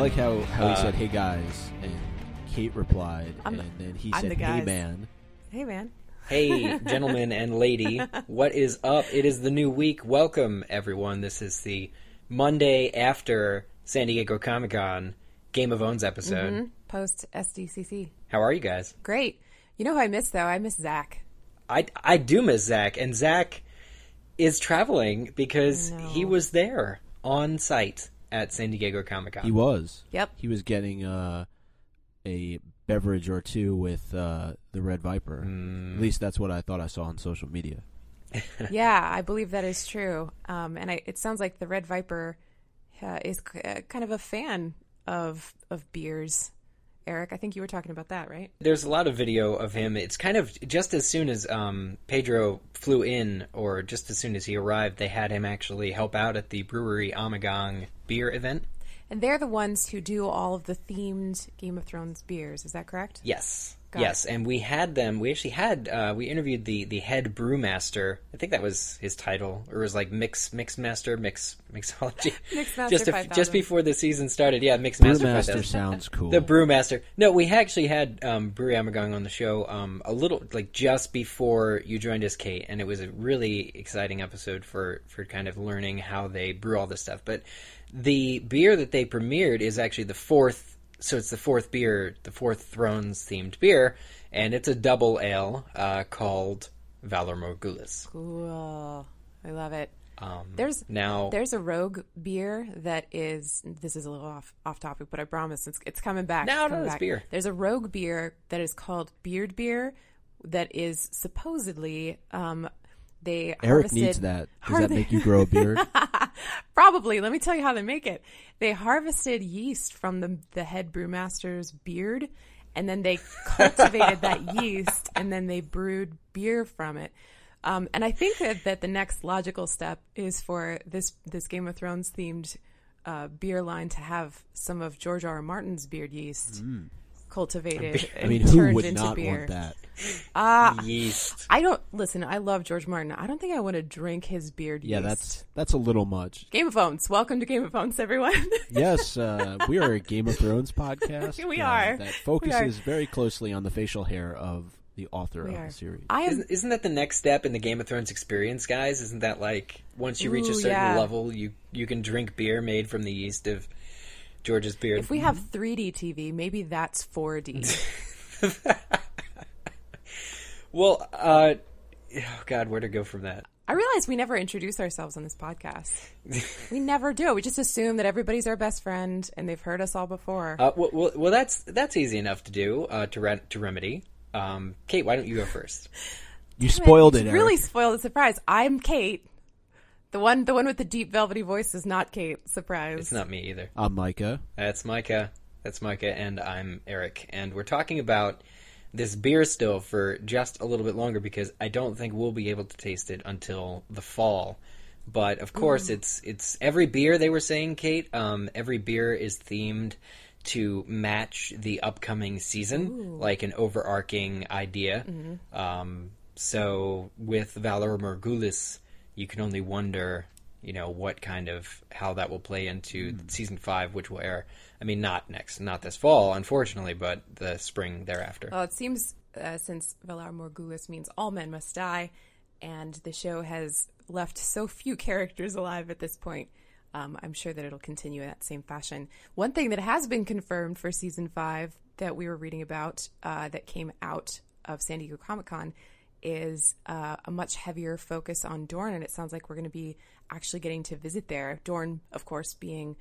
like how, how he Uh, said, "Hey guys," and Kate replied, I'm- and then he I'm said, the "Hey man." Hey, man. Hey, gentlemen and lady, what is up? It is the new week. Welcome, everyone. This is the Monday after San Diego Comic Con Game of Owns episode. Post SDCC. How are you guys? Great. You know who I miss, though? I miss Zach. I, I do miss Zach, and Zach is traveling because he was there on site at San Diego Comic Con. He was. Yep. He was getting uh, a beverage or two with uh, the Red Viper. Mm. At least that's what I thought I saw on social media. yeah, I believe that is true. Um, and I, it sounds like the Red Viper uh, is k- uh, kind of a fan of of beers. Eric, I think you were talking about that, right? There's a lot of video of him. It's kind of just as soon as um, Pedro flew in, or just as soon as he arrived, they had him actually help out at the brewery Ommegang beer event. And they're the ones who do all of the themed Game of Thrones beers. Is that correct? Yes, Got yes, and we had them. We actually had uh, we interviewed the the head brewmaster. I think that was his title, or it was like mix mix master mix mixology. Mixmaster just a- 5000. just before the season started. Yeah, mix master. Brewmaster 5000. sounds cool. The brewmaster. No, we actually had um, Brewery Ommegang on the show um, a little like just before you joined us, Kate, and it was a really exciting episode for for kind of learning how they brew all this stuff. But the beer that they premiered is actually the fourth. So it's the fourth beer, the fourth Thrones themed beer, and it's a double ale uh, called Valar Morghulis. Cool. I love it. Um, There's now there's a rogue beer that is this is a little off off topic, but I promise it's it's coming back. No, no, coming it's back. beer. There's a rogue beer that is called Beard Beer that is supposedly um they Eric harvested, needs that. Does that make you grow a beard? Probably. Let me tell you how they make it. They harvested yeast from the the head brewmaster's beard, and then they cultivated that yeast, and then they brewed beer from it. Um, and I think that, that the next logical step is for this this Game of Thrones themed uh, beer line to have some of George R. R. Martin's beard yeast cultivated. I and mean, who turned would into not beer. want that? Ah, yeast. I don't listen. I love George Martin. I don't think I want to drink his beard Yeah, yeast. that's that's a little much. Game of Thrones. Welcome to Game of Thrones, everyone. Yes, uh, we are a Game of Thrones podcast. We uh, are. that We focuses very closely on the facial hair of the author We of are. the series. I am. Isn't, isn't that the next step in the Game of Thrones experience, guys? Isn't that like once you reach a certain yeah. level, you you can drink beer made from the yeast of George's beard? If we have 3D TV, maybe that's 4D. well, uh, oh God, where to go from that? I realize we never introduce ourselves on this podcast. We never do. We just assume that everybody's our best friend and they've heard us all before. Uh, well, well, well, that's that's easy enough to do uh, to re- to remedy. Um, Kate, why don't you go first? You spoiled You it, Eric. really spoiled the surprise. I'm Kate. The one, the one with the deep velvety voice is not Kate. Surprise. It's not me either. I'm Micah. That's Micah. That's Micah, and I'm Eric, and we're talking about this beer still for just a little bit longer because I don't think we'll be able to taste it until the fall. But of course, it's it's every beer they were saying, Kate. Um, every beer is themed to match the upcoming season, like an overarching idea. Um, so with Valar Morghulis, you can only wonder, you know, what kind of how that will play into season five, which will air. I mean, not next, not this fall, unfortunately, but the spring thereafter. Well, it seems uh, since Valar Morghulis means all men must die, and the show has left so few characters alive at this point, um, I'm sure that it'll continue in that same fashion. One thing that has been confirmed for season five that we were reading about uh, that came out of San Diego Comic Con is uh, a much heavier focus on Dorne, and it sounds like we're going to be actually getting to visit there. Dorne, of course, being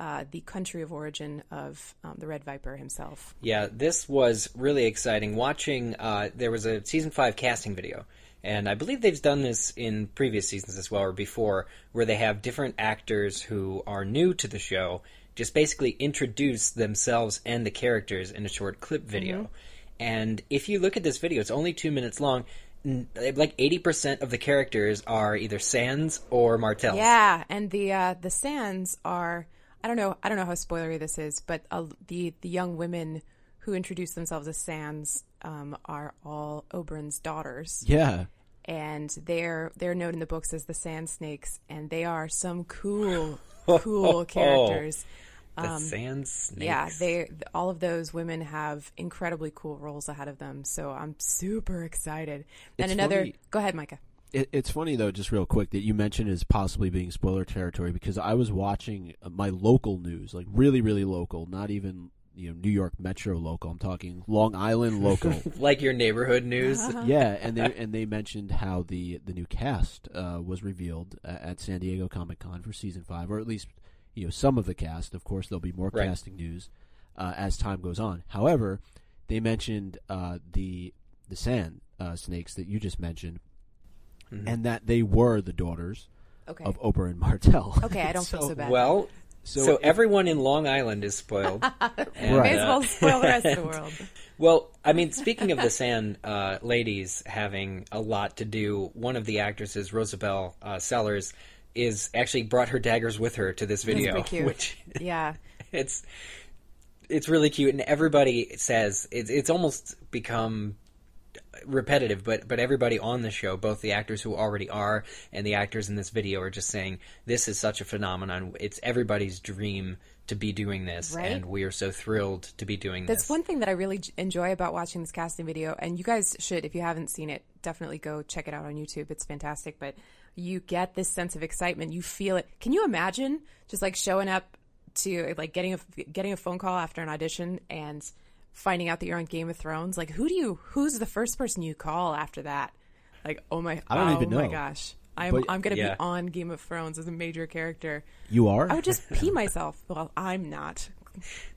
uh, the country of origin of um, the Red Viper himself. Yeah, this was really exciting. Watching, uh, there was a season five casting video, and I believe they've done this in previous seasons as well or before, where they have different actors who are new to the show just basically introduce themselves and the characters in a short clip video. And if you look at this video, it's only two minutes long. N- Like eighty percent of the characters are either Sands or Martell. Yeah, and the uh, the Sands are I don't know I don't know how spoilery this is, but uh, the the young women who introduce themselves as Sands um, are all Oberyn's daughters, Yeah. and they're they're known in the books as the Sand Snakes, and they are some cool cool characters. The Um, Sand Snakes. Yeah, they all of those women have incredibly cool roles ahead of them. So I'm super excited. And It's another, funny- go ahead, Micah. It, it's funny though, just real quick, that you mentioned as possibly being spoiler territory because I was watching uh, my local news, like really, really local, not even you know New York Metro local. I'm talking Long Island local. like your neighborhood news. yeah, and they and they mentioned how the the new cast uh, was revealed uh, at San Diego Comic Con for season five, or at least you know some of the cast. Of course, there'll be more Right. casting news uh, as time goes on. However, they mentioned uh, the the sand uh, snakes that you just mentioned, Mhm. and that they were the daughters Okay. of Oprah and Martell. Okay, I don't feel so bad. Well, So, so, if- everyone in Long Island is spoiled. And, Right. May as uh, well spoil the rest of the world. Well, I mean, speaking of the Sand uh, ladies having a lot to do, one of the actresses, Rosabell uh, Sellers, is actually brought her daggers with her to this video, which Yeah. it's it's really cute, and everybody says it's it's almost become repetitive, but but everybody on the show, both the actors who already are and the actors in this video, are just saying this is such a phenomenon. It's everybody's dream to be doing this, Right? and we are so thrilled to be doing That's this. one thing that I really enjoy about watching this casting video, and you guys should, if you haven't seen it, definitely go check it out on YouTube. It's fantastic. But you get this sense of excitement. You feel it. Can you imagine just like showing up to like getting a getting a phone call after an audition and finding out that you're on Game of Thrones? Like, who do you? Who's the first person you call after that? Like, oh my, I don't oh even my gosh. I'm, But- I'm going to Yeah. be on Game of Thrones as a major character. you are. I would just pee myself. Well, I'm not.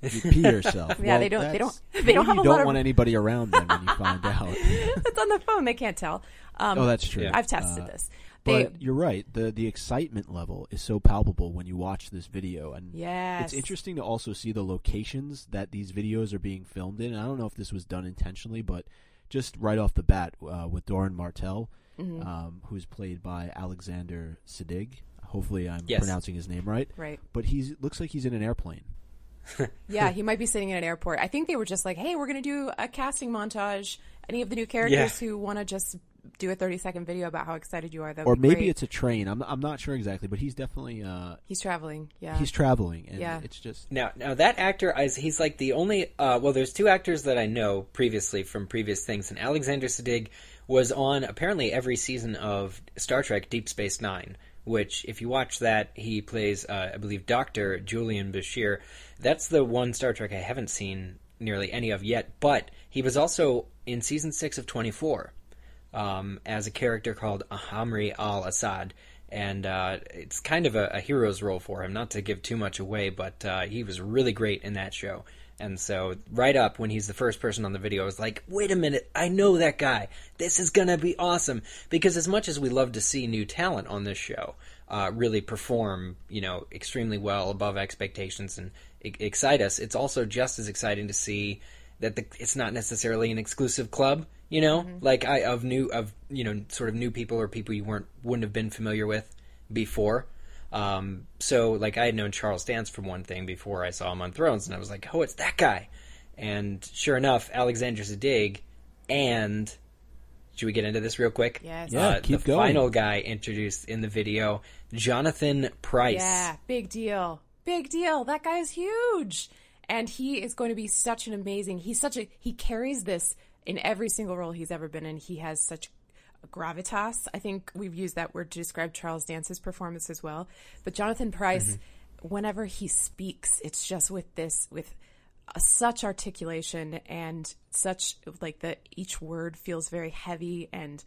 You pee yourself. Yeah, Well, they don't- they don't- they don't have a you don't of- want anybody around them when you find out. it's on the phone. They can't tell. Um, Oh, that's true. Yeah. I've tested Uh, this. They, But you're right. the The excitement level is so palpable when you watch this video, and yes. it's interesting to also see the locations that these videos are being filmed in. And I don't know if this was done intentionally, but just right off the bat, uh, with Doran Martell, Mm-hmm. um, who's played by Alexander Siddig. Hopefully, I'm Yes. pronouncing his name right. Right. But he looks like he's in an airplane. Yeah, he might be sitting in an airport. I think they were just like, hey, we're going to do a casting montage. Any of the new characters who want to just do a 30 second video about how excited you are, that or be maybe great. it's a train. I'm I'm not sure exactly, but he's definitely uh, He's traveling. Yeah. he's traveling, and Yeah. it's just Now, now that actor, is he's like the only. Uh, well, there's two actors that I know previously from previous things, and Alexander Siddig was on apparently every season of Star Trek Deep Space Nine. Which, if you watch that, he plays, uh, I believe, Doctor Julian Bashir. That's the one Star Trek I haven't seen nearly any of yet. But he was also in season six of Twenty Four um, as a character called Ahamri Al Assad. And uh, it's kind of a, a hero's role for him, not to give too much away, but uh, he was really great in that show. And so, right up when he's the first person on the video, I was like, wait a minute, I know that guy. This is going to be awesome. Because as much as we love to see new talent on this show uh, really perform, you know, extremely well above expectations and e- excite us, it's also just as exciting to see that the, it's not necessarily an exclusive club, you know, like I of new of you know sort of new people or people you weren't wouldn't have been familiar with before. Um, so like I had known Charles Dance from one thing before I saw him on Thrones, and I was like, oh, it's that guy. And sure enough, Alexander Siddig, and should we get into this real quick? Yes. Yeah, Uh, keep the going. final guy introduced in the video, Jonathan Pryce. Yeah, big deal. Big deal. That guy is huge. And he is going to be such an amazing. He's such a he carries this in every single role he's ever been in. He has such gravitas. I think we've used that word to describe Charles Dance's performance as well. But Jonathan Pryce, whenever he speaks, it's just with this with uh, such articulation and such like the each word feels very heavy and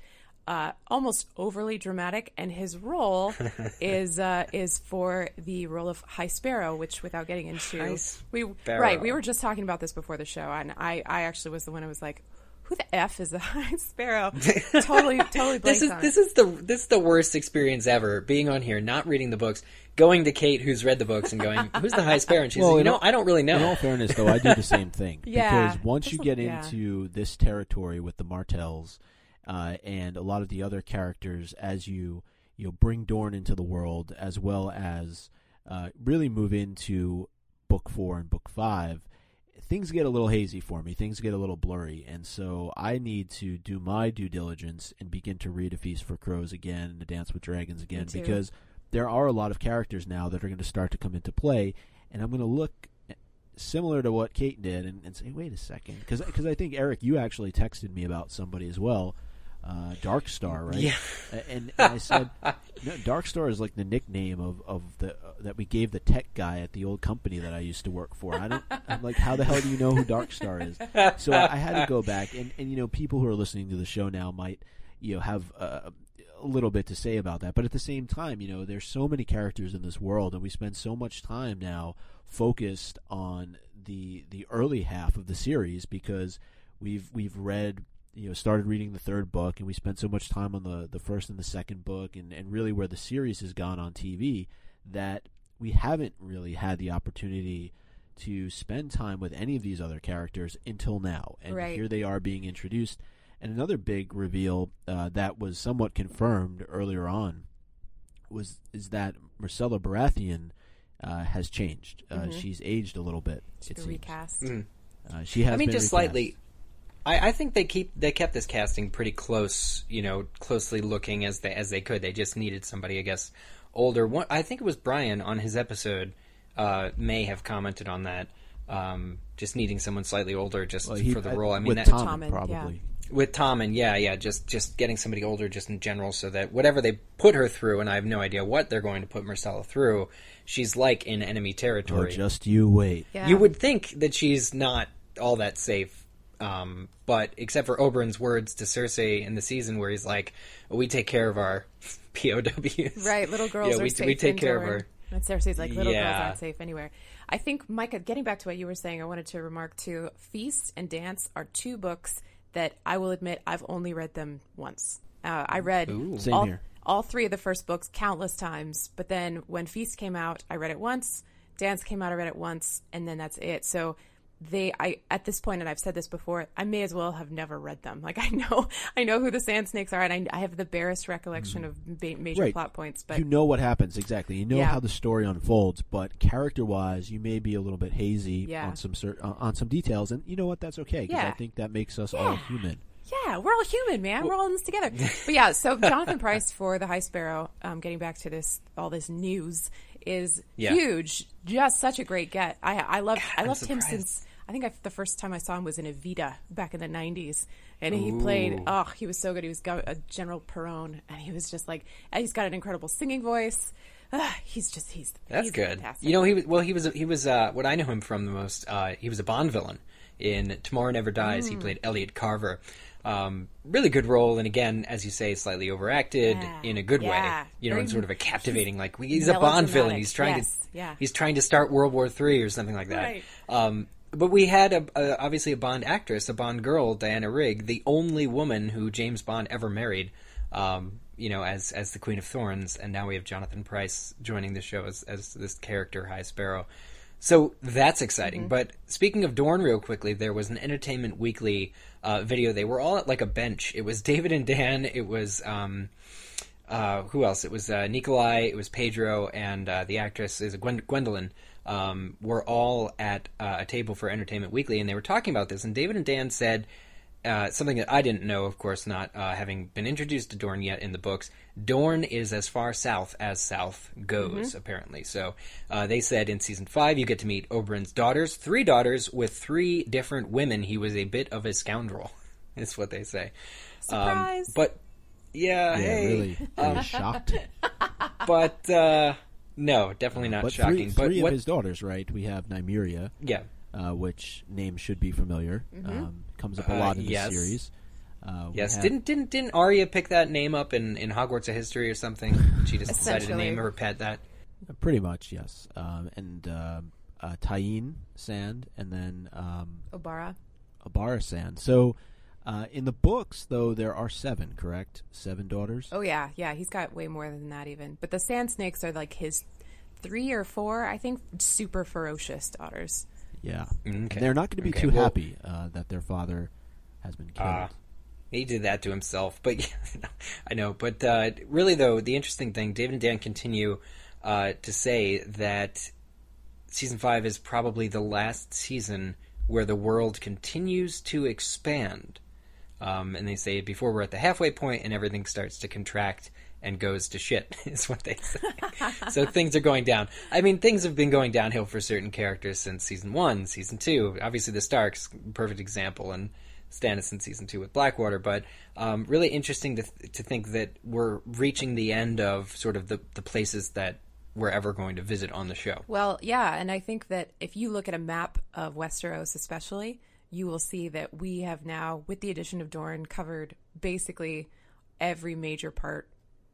uh, almost overly dramatic. And his role is uh, is for the role of High Sparrow, which without getting into High we Sparrow. right we were just talking about this before the show, and I I actually was the one who was like. Who the f is the High Sparrow? totally, totally. This is on this is the this is the worst experience ever. Being on here, not reading the books, going to Kate, who's read the books, and going, "Who's the High Sparrow?" And she's Well, like, "You know, I don't really know." In all fairness, though, I do the same thing Yeah. because once you get yeah. into this territory with the Martells uh, and a lot of the other characters, as you you know, bring Dorne into the world, as well as uh, really move into book four and book five, things get a little hazy for me. Things get a little blurry, and so I need to do my due diligence and begin to read A Feast for Crows again and A Dance with Dragons again because there are a lot of characters now that are going to start to come into play, and I'm going to look similar to what Kate did and, and say, wait a second, because I think Eric, you actually texted me about somebody as well. Uh, Dark Star, right? Yeah. And, and I said, no, Dark Star is like the nickname of, of the uh, that we gave the tech guy at the old company that I used to work for. I don't. I'm like, how the hell do you know who Dark Star is? So I, I had to go back, and, and you know, people who are listening to the show now might you know have uh, a little bit to say about that, but at the same time, you know, there's so many characters in this world, and we spend so much time now focused on the the early half of the series because we've we've read you know started reading the third book and we spent so much time on the the first and the second book and and really where the series has gone on TV that we haven't really had the opportunity to spend time with any of these other characters until now and Right. here they are being introduced and another big reveal uh, that was somewhat confirmed earlier on was is that Myrcella Baratheon uh, has changed. Uh, Mhm. She's aged a little bit. To It the recast. Mm. Uh, she has. I mean, been just recast. slightly. I, I think they keep they kept this casting pretty close, you know, closely looking as they as they could. They just needed somebody, I guess, older. One, I think it was Brian on his episode uh, may have commented on that. Um, just needing someone slightly older just Well, he- for the I- role. I mean, with that, Tommen, Tommen, probably. with Tommen yeah, yeah, just just getting somebody older, just in general, so that whatever they put her through, and I have no idea what they're going to put Myrcella through, she's like in enemy Oh, territory. just you wait. Yeah. You would think that she's not all that safe, um, but except for Oberyn's words to Cersei in the season, where he's like, "We take care of our POWs." Right, little girls Yeah, are we, safe. we take care of her. And Cersei's like, little girls aren't safe anywhere. I think, Micah, getting back to what you were saying, I wanted to remark too Feast and Dance are two books that I will admit I've only read them once. Uh, I read Same all, here. all three of the first books countless times, but then when Feast came out, I read it once. Dance came out, I read it once, and then that's it. So they, I at this point, and I've said this before, I may as well have never read them. Like I know, I know who the Sand Snakes are, and I, I have the barest recollection of ma- major Right. plot points. But you know what happens exactly. You know Yeah. how the story unfolds, but character-wise, you may be a little bit hazy Yeah. on some cer- uh, on some details, and you know what? That's okay because I think that makes us all human. Yeah, we're all human, man. we're all in this together. But yeah, so Jonathan Pryce for the High Sparrow, um, getting back to this, all this news is Yeah. huge. Just such a great get. I I love I I'm loved him since I think I, the first time I saw him was in Evita back in the '90s, and he played. Oh, he was so good. He was a General Perón, and he was just like he's got an incredible singing voice. Ah, he's just he's That's he's good. Fantastic. You know, he was well. He was he was uh, what I know him from the most. Uh, he was a Bond villain in Tomorrow Never Dies. Mm. He played Elliot Carver. Um, really good role, and again, as you say, slightly overacted Yeah. in a good Yeah. way. You know, Very- in sort of a captivating, like he's a Bond villain. He's trying Yes. to Yeah. he's trying to start World War Three or something like that. Right. Um, but we had a, a, obviously a Bond actress, a Bond girl, Diana Rigg, the only woman who James Bond ever married. Um, you know, as as the Queen of Thorns, and now we have Jonathan Pryce joining the show as as this character, High Sparrow. So that's exciting. But speaking of Dorne, real quickly, there was an Entertainment Weekly uh, video. They were all at like a bench. It was David and Dan. It was um, uh, who else? It was uh, Nikolaj. It was Pedro, and uh, the actress is Gwen- Gwendoline. Um, were all at uh, a table for Entertainment Weekly, and they were talking about this. And David and Dan said uh, something that I didn't know, of course, not uh, having been introduced to Dorne yet in the books. Dorne is as far south as south goes, apparently. So uh, they said in season five, you get to meet Oberyn's daughters, three daughters with three different women. He was a bit of a scoundrel, is what they say. Surprise. Um, but yeah, Yeah, hey, really, really shocked. but uh, no, definitely not But shocking. three, but three what? of his daughters, right? We have Nymeria, yeah, uh, which name should be familiar. Um, comes up a Uh, lot in the yes. series. Uh, yes. have- Didn't didn't didn't Arya pick that name up in in Hogwarts: A History or something? She just decided to name her pet that. Pretty much, yes. Um, and um uh, Tyene Sand, and then um, Obara. Abara Sand. So, uh, in the books, though, there are seven, correct? Seven daughters. Oh yeah, yeah, he's got way more than that even. But the sand snakes are like his three or four, I think, super ferocious daughters. Yeah. Okay. And they're not going to be Okay, too well- happy uh, that their father has been killed. Ah. He did that to himself, but yeah, I know. But uh, really, though, the interesting thing, David and Dan continue uh, to say that season five is probably the last season where the world continues to expand. Um, and they say before we're at the halfway point and everything starts to contract and goes to shit is what they say. so things are going down. I mean, things have been going downhill for certain characters since season one, season two. Obviously, the Starks, perfect example, and Stannis in season two with Blackwater. But um, really interesting to th- to think that we're reaching the end of sort of the the places that we're ever going to visit on the show. Well, yeah, and I think that if you look at a map of Westeros, especially, you will see that we have now, with the addition of Dorne, covered basically every major part.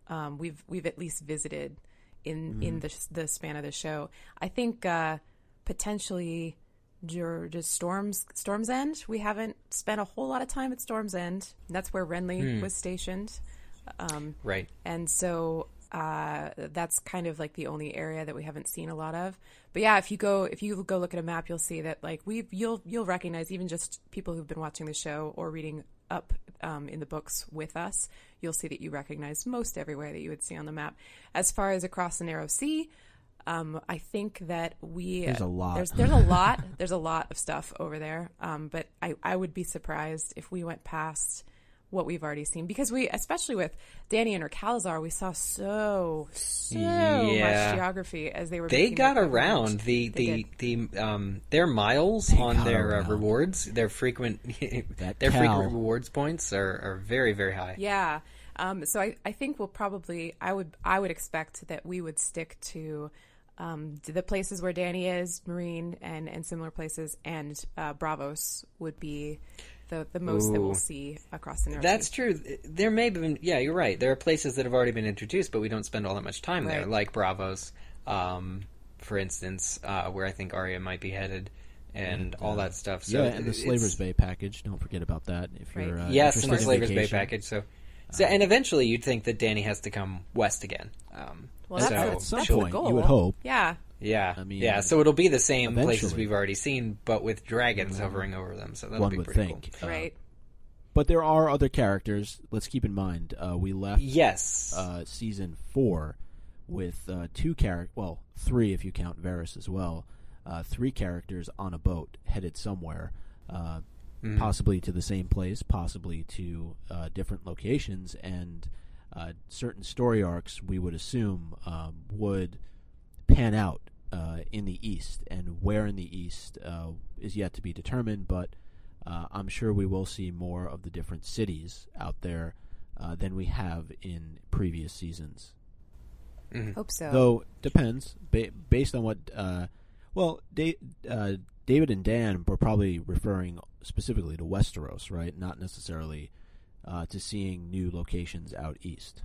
Um, we've we've at least visited in in the the span of the show. I think uh, potentially. Just Storms Storms End. We haven't spent a whole lot of time at Storms End. That's where Renly was stationed. Um, Right. and so uh, that's kind of like the only area that we haven't seen a lot of. But yeah, if you go if you go look at a map, you'll see that like we you'll you'll recognize even just people who've been watching the show or reading up um, in the books with us, you'll see that you recognize most everywhere that you would see on the map. As far as across the narrow sea. Um, I think that we There's a lot. There's there's a lot. there's a lot of stuff over there. Um, but I I would be surprised if we went past what we've already seen because we, especially with Dany and her khalasar, we saw so so Yeah. much geography as they were. They got around the They the the um their miles on their uh, rewards, their frequent their cow. frequent rewards points are, are very very high. Yeah. Um, so I, I think we'll probably I would I would expect that we would stick to um, the places where Dany is, Meereen, and, and similar places, and uh, Braavos would be the, the most that we'll see across the North. That's true. There may have been, yeah, you're right. There are places that have already been introduced, but we don't spend all that much time there, like Braavos, um, for instance, uh, where I think Arya might be headed, and all that stuff. So yeah, and the Slavers Bay package. Don't forget about that. If Right. you're uh, Yes, and the Slavers Bay package. So, so, and eventually, you'd think that Dany has to come west again. Um, well, that's, so that's, At some that's she'll- the point, goal. you would hope. Yeah. Yeah, I mean, yeah. So it'll be the same places we've already seen, but with dragons hovering over them. So that'll One be would pretty think. cool. Uh, Right. But there are other characters. Let's keep in mind. Uh, we left Yes. uh, season four with uh, two characters. Well, three if you count Varys as well. Uh, three characters on a boat headed somewhere, uh, Mhm. possibly to the same place, possibly to uh, different locations, and uh, certain story arcs we would assume um, would pan out uh, in the east, and where in the east uh, is yet to be determined. But uh, I'm sure we will see more of the different cities out there uh, than we have in previous seasons. Mhm. Hope so. Though depends ba- based on what. Uh, well, da- uh, David and Dan were probably referring specifically to Westeros, right? Not necessarily uh, to seeing new locations out east.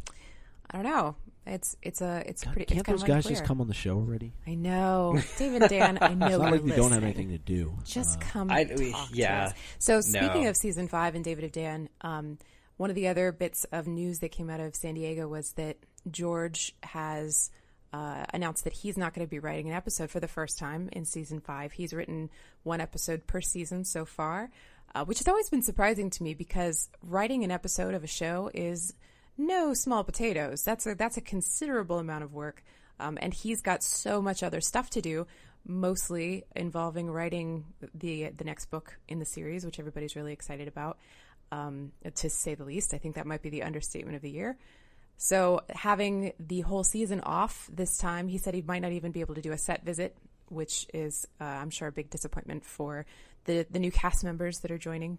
I don't know. It's it's a it's God, pretty. can't it's those guys unclear. just come on the show already? I know, David, Dan. I know It's not you're like we don't have anything to do. Just Uh, come. I- talk we- to yeah. us. So speaking No. of season five and David of Dan, um, one of the other bits of news that came out of San Diego was that George has uh, announced that he's not going to be writing an episode for the first time in season five. He's written one episode per season so far, uh, which has always been surprising to me because writing an episode of a show is no small potatoes. That's a that's a considerable amount of work, um, and he's got so much other stuff to do, mostly involving writing the the next book in the series, which everybody's really excited about. Um, to say the least, I think that might be the understatement of the year. So having the whole season off this time, he said he might not even be able to do a set visit, which is, uh, I'm sure, a big disappointment for the the new cast members that are joining.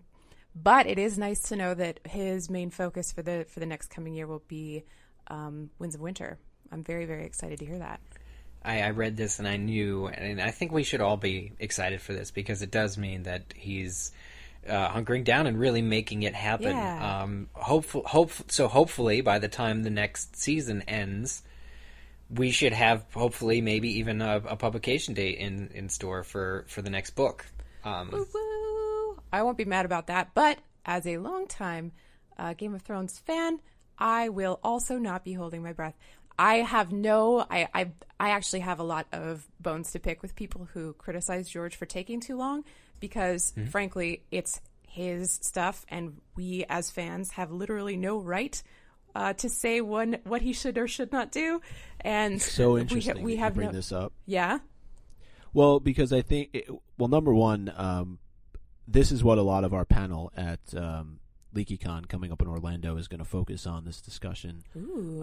But it is nice to know that his main focus for the for the next coming year will be um, Winds of Winter. I'm very very excited to hear that. I, I read this and I knew, and I think we should all be excited for this because it does mean that he's uh, hunkering down and really making it happen. Yeah. Um, hopeful, hope, so hopefully by the time the next season ends, we should have hopefully maybe even a, a publication date in, in store for, for the next book. Um, Woo! I won't be mad about that. But as a longtime uh, Game of Thrones fan, I will also not be holding my breath. I have no. I, I I actually have a lot of bones to pick with people who criticize George for taking too long because, frankly, it's his stuff, and we as fans have literally no right. Uh, to say one what he should or should not do, and so we, interesting. ha- we have bring no, this up. yeah, Well, because I think, it, well, number one, um, this is what a lot of our panel at um, LeakyCon coming up in Orlando is going to focus on this discussion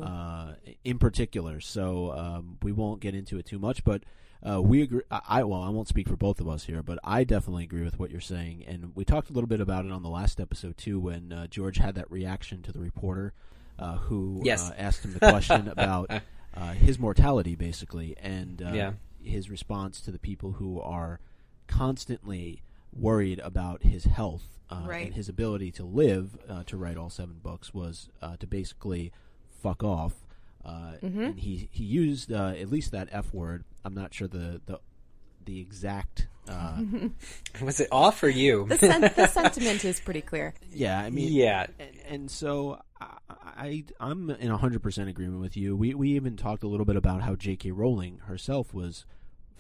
uh, in particular. So um, we won't get into it too much, but uh, we agree. I, I well, I won't speak for both of us here, but I definitely agree with what you're saying. And we talked a little bit about it on the last episode too, when uh, George had that reaction to the reporter uh, who Yes. uh, asked him the question about uh, his mortality, basically, and uh, Yeah. his response to the people who are constantly worried about his health uh, Right. and his ability to live uh, to write all seven books was uh, to basically fuck off. Uh, Mm-hmm. And he he used uh, at least that f word. I'm not sure the the the exact. Uh, Was it off or you? the, sen- the sentiment is pretty clear. yeah, I mean, yeah. and, and so I, I I'm in hundred percent agreement with you. We we even talked a little bit about how J.K. Rowling herself was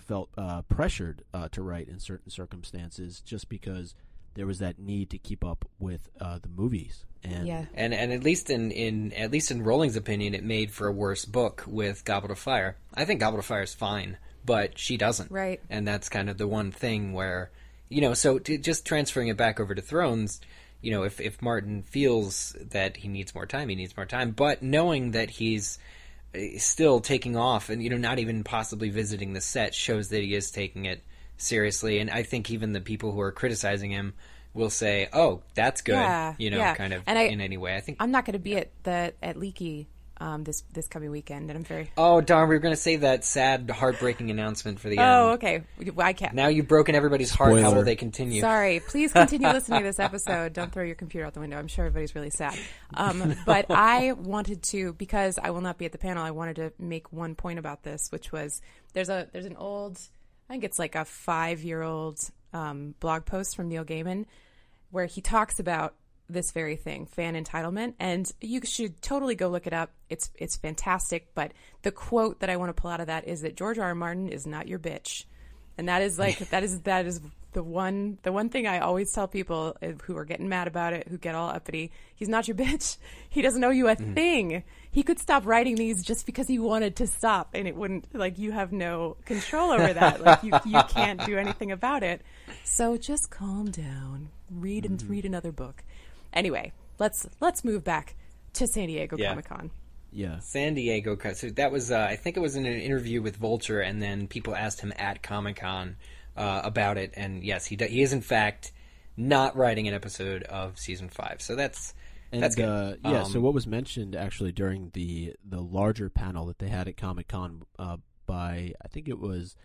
felt uh, pressured uh, to write in certain circumstances just because there was that need to keep up with uh, the movies. And Yeah. And and at least in, in at least in Rowling's opinion, it made for a worse book with Goblet of Fire. I think Goblet of Fire is fine, but she doesn't. Right. And that's kind of the one thing where, you know, so to, just transferring it back over to Thrones, you know, if if Martin feels that he needs more time, he needs more time. But knowing that he's Eh, still taking off and you know not even possibly visiting the set shows that he is taking it seriously. And I think even the people who are criticizing him will say, "Oh, that's good," Yeah, you know, yeah. kind of And I- in any way. I think. I'm not going to be at the at Leaky um, this this coming weekend, and I'm very. Oh darn, we were going to save that sad, heartbreaking announcement for the end. Oh, okay. Well, I can't. Now you've broken everybody's heart. How will they continue? Sorry. Please continue listening to this episode. Don't throw your computer out the window. I'm sure everybody's really sad. Um, but I wanted to because I will not be at the panel. I wanted to make one point about this, which was there's a there's an old I think it's like a five year old um, blog post from Neil Gaiman where he talks about this very thing, fan entitlement, and you should totally go look it up. It's it's fantastic. But the quote that I want to pull out of that is that George R. R. Martin is not your bitch, and that is like that is that is the one the one thing I always tell people uh, who are getting mad about it, who get all uppity. He's not your bitch. He doesn't owe you a thing. He could stop writing these just because he wanted to stop, and it wouldn't like you have no control over that. Like you you can't do anything about it. So just calm down. Read and read another book. Anyway, let's let's move back to San Diego Yeah. Comic Con. yeah, San Diego. co- So that was, uh, I think it was in an interview with Vulture, and then people asked him at Comic Con uh, about it, and yes, he do- he is in fact not writing an episode of season five. So that's and that's good. uh, yeah. so Um, what was mentioned actually during the the larger panel that they had at Comic Con uh, by I think it was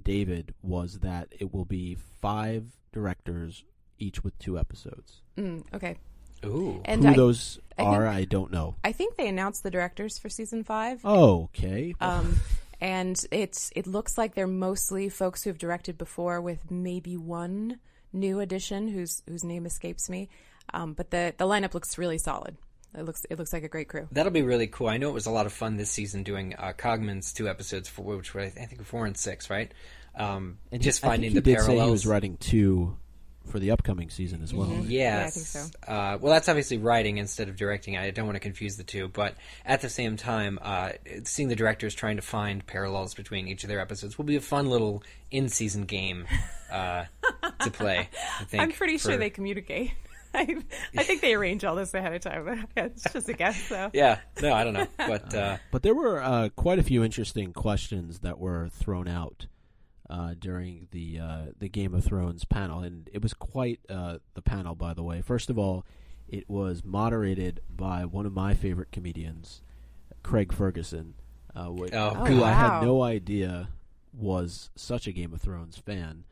David was that it will be five directors each with two episodes. Mm, okay, Ooh, and Who I, those I are, think- I don't know. I think they announced the directors for season five. Oh, Okay. Um, and it's it looks like they're mostly folks who've directed before, with maybe one new addition whose whose name escapes me. Um, but the the lineup looks really solid. It looks it looks like a great crew. that'll be really cool. I know it was a lot of fun this season doing uh, Cogman's two episodes, for which were I think four and six, right? Um, and just I think finding he the did parallels. say he was writing two for the upcoming season as well. Mm-hmm. Yes. Yeah, I think so. Uh, well, that's obviously writing instead of directing. I don't want to confuse the two, but at the same time, uh, seeing the directors trying to find parallels between each of their episodes will be a fun little in-season game uh, to play. I think. I'm pretty sure they communicate. I, I think they arrange all this ahead of time. it's just a guess, though. Yeah. No, I don't know, but uh, But there were uh, quite a few interesting questions that were thrown out uh, during the uh, the Game of Thrones panel, and it was quite uh, the panel, by the way. First of all, it was moderated by one of my favorite comedians, Craig Ferguson, uh, wh- Oh, who I had no idea was such a Game of Thrones fan,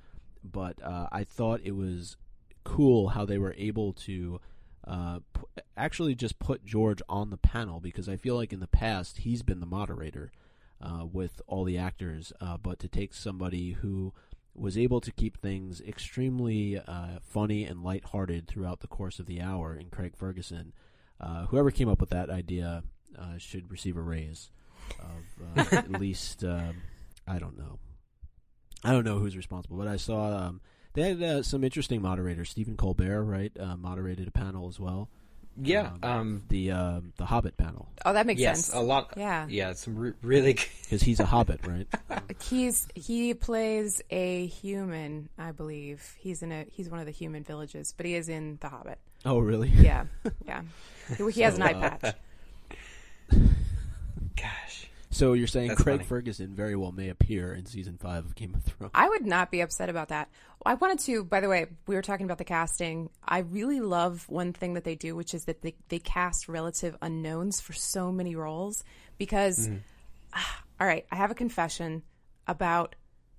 but uh, I thought it was cool how they were able to uh, p- actually just put George on the panel because I feel like in the past he's been the moderator uh, with all the actors, uh, but to take somebody who was able to keep things extremely uh, funny and lighthearted throughout the course of the hour in Craig Ferguson, uh, whoever came up with that idea uh, should receive a raise of uh, at least um, I don't know. I don't know who's responsible, but I saw um, they had uh, some interesting moderators. Stephen Colbert, right, uh, moderated a panel as well. Yeah. Um, Um, the um, the Hobbit panel Oh, that makes yes, sense. a lot. Yeah. Yeah. Some re- really. because he's a Hobbit, right? He's he plays a human, I believe. He's in a he's one of the human villages, but he is in The Hobbit. Oh, really? Yeah, yeah. He, he has an So, eye uh, patch. Gosh. So you're saying That's Craig funny. Ferguson very well may appear in season five of Game of Thrones? I would not be upset about that. I wanted to, by the way, we were talking about the casting. I really love one thing that they do, which is that they, they cast relative unknowns for so many roles. Because, ah, all right, I have a confession about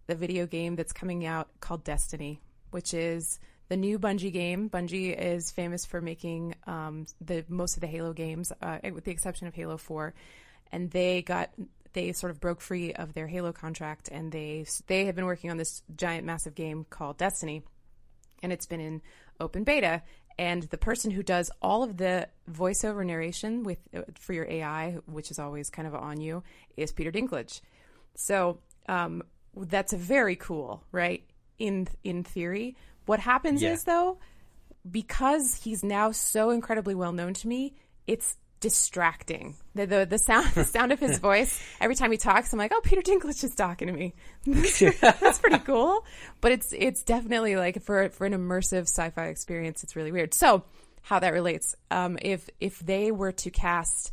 the video game that's coming out called Destiny, which is the new Bungie game. Bungie is famous for making um, the most of the Halo games, uh, with the exception of Halo Four, and they got they sort of broke free of their Halo contract, and they they had been working on this giant, massive game called Destiny, and it's been in open beta. And the person who does all of the voiceover narration with for your AI, which is always kind of on you, is Peter Dinklage. So um, that's very cool, right? In in theory, what happens Yeah. is though, because he's now so incredibly well known to me, it's distracting. The, the the sound the sound of his voice every time he talks, I'm like, oh, Peter Dinklage is talking to me. That's pretty cool. But it's it's definitely like for for an immersive sci-fi experience, it's really weird. So how that relates, um, if if they were to cast.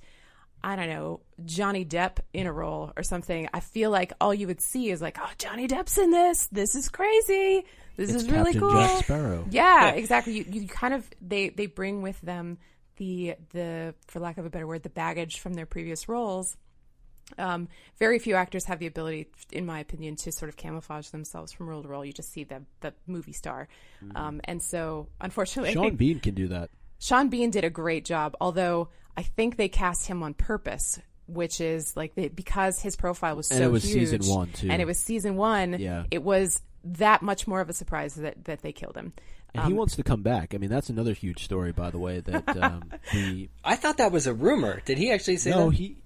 I don't know, Johnny Depp in a role or something, I feel like all you would see is like, oh, Johnny Depp's in this. This is crazy. This It's is really cool. Jack Sparrow. Yeah, exactly. You, you kind of they they bring with them the the for lack of a better word the baggage from their previous roles. Um, very few actors have the ability, in my opinion, to sort of camouflage themselves from role to role. You just see the the movie star, um, and so unfortunately, Sean Bean can do that. Sean Bean did a great job. Although I think they cast him on purpose, which is like they, because his profile was so And it was huge, season one, too. and it was season one. Yeah. it was that much more of a surprise that that they killed him. And he wants to come back. I mean, that's another huge story, by the way. That um, the I thought that was a rumor. Did he actually say no, that? he,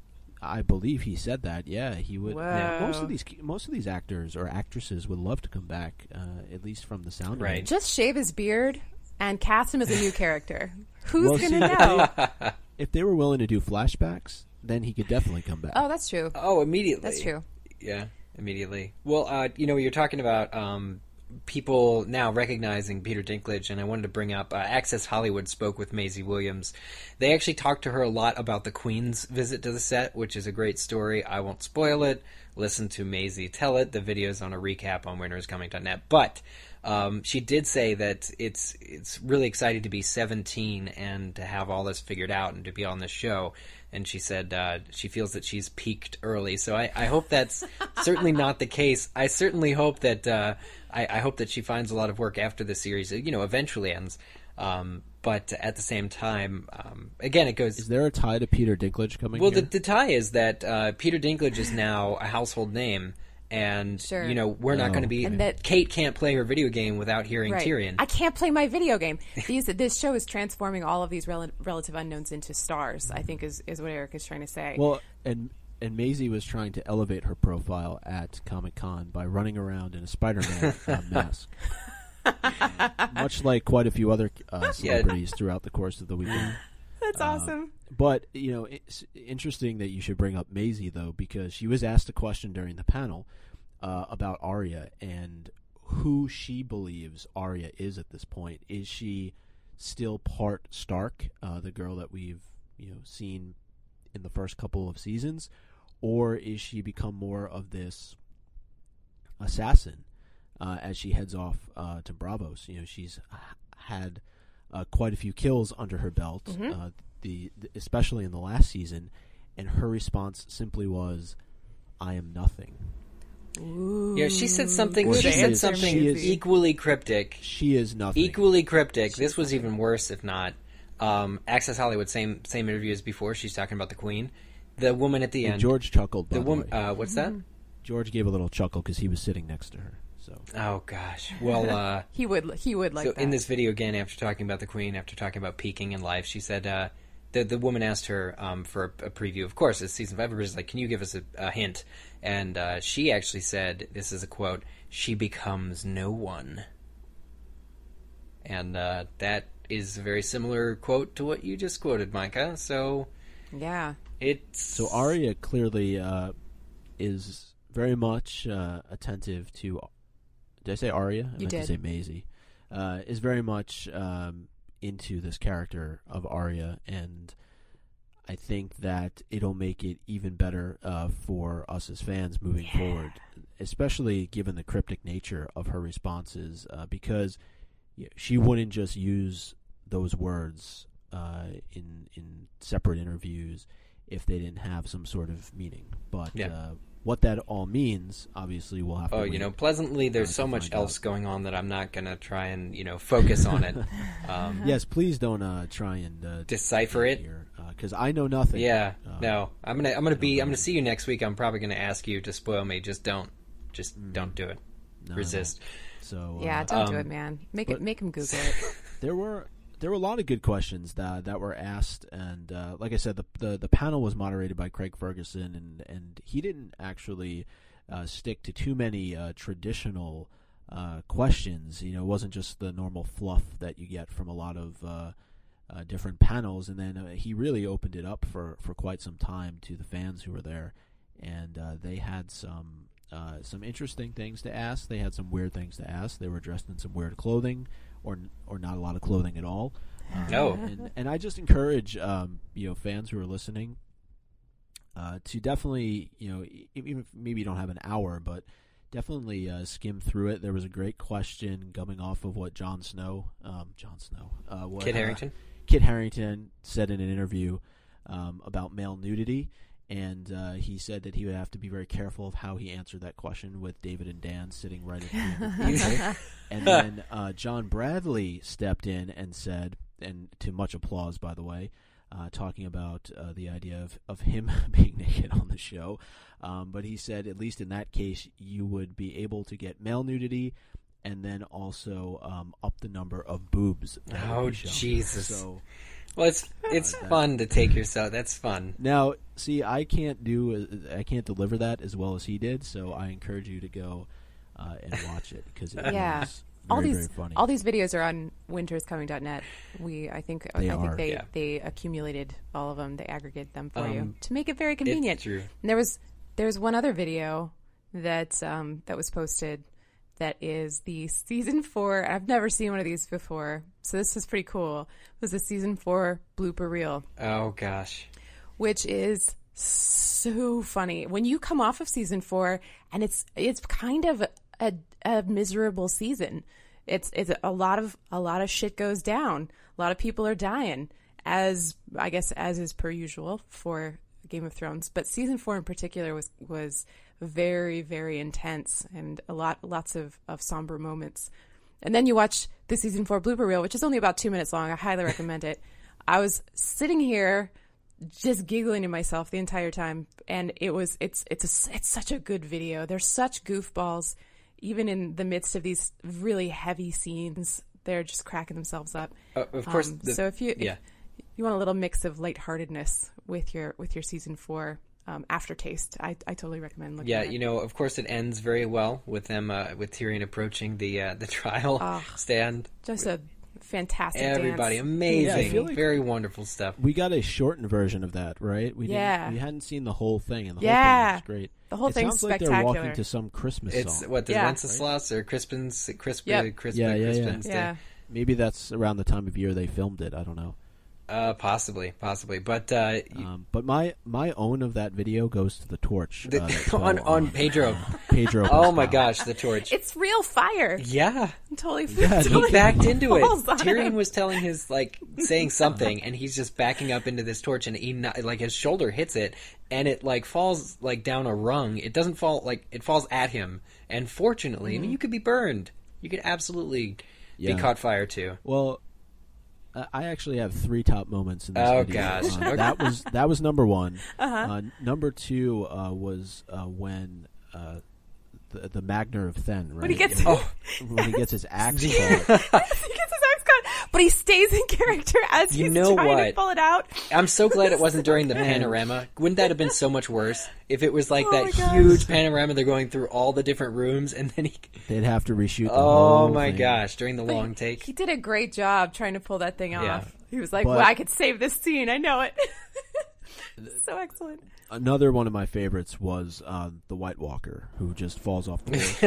I believe he said that. Yeah, he would. Whoa. Most of these, most of these actors or actresses would love to come back, uh, at least from the sound. Right. it. Just shave his beard and cast him as a new character. Who's Well, gonna see, know? If they were willing to do flashbacks, then he could definitely come back. oh, that's true. Oh, immediately. That's true. Yeah, immediately. Well, uh, you know, you're talking about um, people now recognizing Peter Dinklage, and I wanted to bring up uh, Access Hollywood spoke with Maisie Williams. They actually talked to her a lot about the Queen's visit to the set, which is a great story. I won't spoil it. Listen to Maisie tell it. The video's on a recap on winteriscoming.net. But um, she did say that it's it's really exciting to be 17 and to have all this figured out and to be on this show. And she said uh, she feels that she's peaked early. So I, I hope that's certainly not the case. I certainly hope that uh, I, I hope that she finds a lot of work after the series. You know, eventually ends. Um, but at the same time, um, again, it goes. Is there a tie to Peter Dinklage coming? Well, here? the, the tie is that uh, Peter Dinklage is now a household name, and Sure. you know we're not Oh. going to be. And that- Kate can't play her video game without hearing Right. Tyrion. I can't play my video game. These, this show is transforming all of these rel- relative unknowns into stars. I think is is what Eric is trying to say. Well, and and Maisie was trying to elevate her profile at Comic Con by running around in a Spider-Man uh, mask, much like quite a few other uh, celebrities throughout the course of the weekend. That's uh, awesome. But you know, it's interesting that you should bring up Maisie though, because she was asked a question during the panel uh, about Arya and who she believes Arya is at this point. Is she still part Stark, uh, the girl that we've you know seen in the first couple of seasons, or is she become more of this assassin uh, as she heads off uh, to Braavos? You know, she's had uh, quite a few kills under her belt, uh, the, the especially in the last season, and her response simply was, "I am nothing." yeah, she said something. Or She she said is- something she is- equally cryptic. She is nothing. Equally cryptic. This was even worse, if not. Um, Access Hollywood, same same interview as before. She's talking about the Queen, the woman at the And end. George chuckled. By the the woman. way. Uh, what's that? George gave a little chuckle because he was sitting next to her. So Oh gosh. Well. Uh, He would he would like so that. in this video again, after talking about the queen, after talking about peaking in life, she said uh, the the woman asked her um, for a, a preview. Of course, it's season five. Everybody's like, "Can you give us a, a hint?" And uh, she actually said, "This is a quote: She becomes no one." And uh, that is a very similar quote to what you just quoted, Micah. So yeah. It's So Arya clearly uh, is very much uh, attentive to. Did I say Arya? I You meant did. to say Maisie. Uh, is very much um, into this character of Arya, and I think that it'll make it even better uh, for us as fans moving Yeah. forward, especially given the cryptic nature of her responses, uh, because she wouldn't just use those words uh, in in separate interviews if they didn't have some sort of meaning. But Yeah. uh, what that all means, obviously, we'll have to. Oh, you know, pleasantly, there's uh, so much else out. going on that I'm not gonna try and you know focus on it. Um, Yes, please don't uh, try and uh, Decipher it. here because I know nothing. Yeah, Uh, no, I'm gonna I'm gonna be. I'm gonna see you next week. I'm probably gonna ask you to spoil me. Just don't, just Mm. don't do it. no, Resist. won't. So Yeah, uh, don't do um, it, man. Make but- it make him Google it. there were there were a lot of good questions that that were asked, and uh, like I said, the, the the panel was moderated by Craig Ferguson, and and he didn't actually uh, stick to too many uh, traditional uh, questions. You know, it wasn't just the normal fluff that you get from a lot of. Uh, uh, different panels, and then he really opened it up for, for quite some time to the fans who were there, and they had some some interesting things to ask. They had some weird things to ask. They were dressed in some weird clothing, or or not a lot of clothing at all. Um, No. and, and I just encourage um, you know fans who are listening uh, to definitely you know even if maybe you don't have an hour, but definitely uh, skim through it. There was a great question coming off of what Jon Snow, um, Jon Snow, uh, what, Kid uh, Harington. Kit Harington said in an interview um, about male nudity, and uh, he said that he would have to be very careful of how he answered that question with David and Dan sitting right at the end of the. And then uh, John Bradley stepped in and said, and to much applause, by the way, uh, talking about uh, the idea of, of him being naked on the show. Um, but he said, at least in that case, you would be able to get male nudity and then also um, up the number of boobs. Oh. Jesus. So Well, it's it's that- fun to take yourself. That's fun. now, see, I can't do, I can't deliver that as well as he did. So I encourage you to go uh, and watch it because it Yeah. was all these very funny. all these videos are on winteriscoming.net. We I think They I think are. they Yeah. they accumulated all of them. They aggregate them for you Um, to make it very convenient. It's true. And there was there's one other video that um, that was posted that is the season four. I've never seen one of these before, so this is pretty cool. It was the season four blooper reel, Oh gosh. which is so funny when you come off of season four, and it's it's kind of a, a miserable season. It's it's a lot of a lot of shit goes down. A lot of people are dying, as I guess as is per usual for Game of Thrones. But season four in particular was was very very intense and a lot lots of of somber moments. And then you watch the season four blooper reel, which is only about two minutes long. I highly recommend it. I was sitting here just giggling to myself the entire time, and it was it's it's a, it's such a good video. They're such goofballs, even in the midst of these really heavy scenes. They're just cracking themselves up. Uh, of course. Um, the- so if you yeah. if you want a little mix of lightheartedness with your with your season four um, aftertaste, I I totally recommend looking. Yeah, at it. you know, of course, it ends very well with them uh, with Tyrion approaching the uh, the trial stand. just a fantastic Everybody, dance. amazing, Yeah, like- very wonderful stuff. we got a shortened version of that, right? We Yeah. didn't, we hadn't seen the whole thing, and the Yeah. whole thing was great. The whole it thing's sounds like they're walking to some Christmas It's song. what the Yeah. Wenceslas or Crispin's Crisp Yep. Crisp Yeah, yeah, yeah. Crispin's Day. Yeah. Maybe that's around the time of year they filmed it. I don't know. Uh, possibly, possibly, but uh, Um, but my my own of that video goes to the torch the, uh, that fell on on Pedro. Pedro. Oh my Pascal. gosh, the torch. It's real fire. Yeah, I'm totally, Yeah, totally he backed into it. Tyrion him. was telling his like saying something, and he's just backing up into this torch, and he not, like his shoulder hits it, and it like falls like down a rung. It doesn't fall like it falls at him, and fortunately, I mean, you could be burned. You could absolutely Yeah. be caught fire too. Well, uh, I actually have three top moments in this Oh, video. gosh. Uh, Okay. that was that was number one. Uh-huh. number two uh, was uh, when uh, the the Magnar of Thenn, right? When he gets- when, Oh. when he gets his axe but he stays in character as You he's know trying to pull it out. I'm so glad it wasn't during the panorama. Wouldn't that have been so much worse if it was like Oh that huge panorama? They're going through all the different rooms, and then he. They'd have to reshoot. The Oh whole my thing. gosh! During the long take, He did a great job trying to pull that thing Yeah. off. He was like, But- "Well, I could save this scene. I know it." so excellent. Another one of my favorites was uh, the White Walker who just falls off the horse.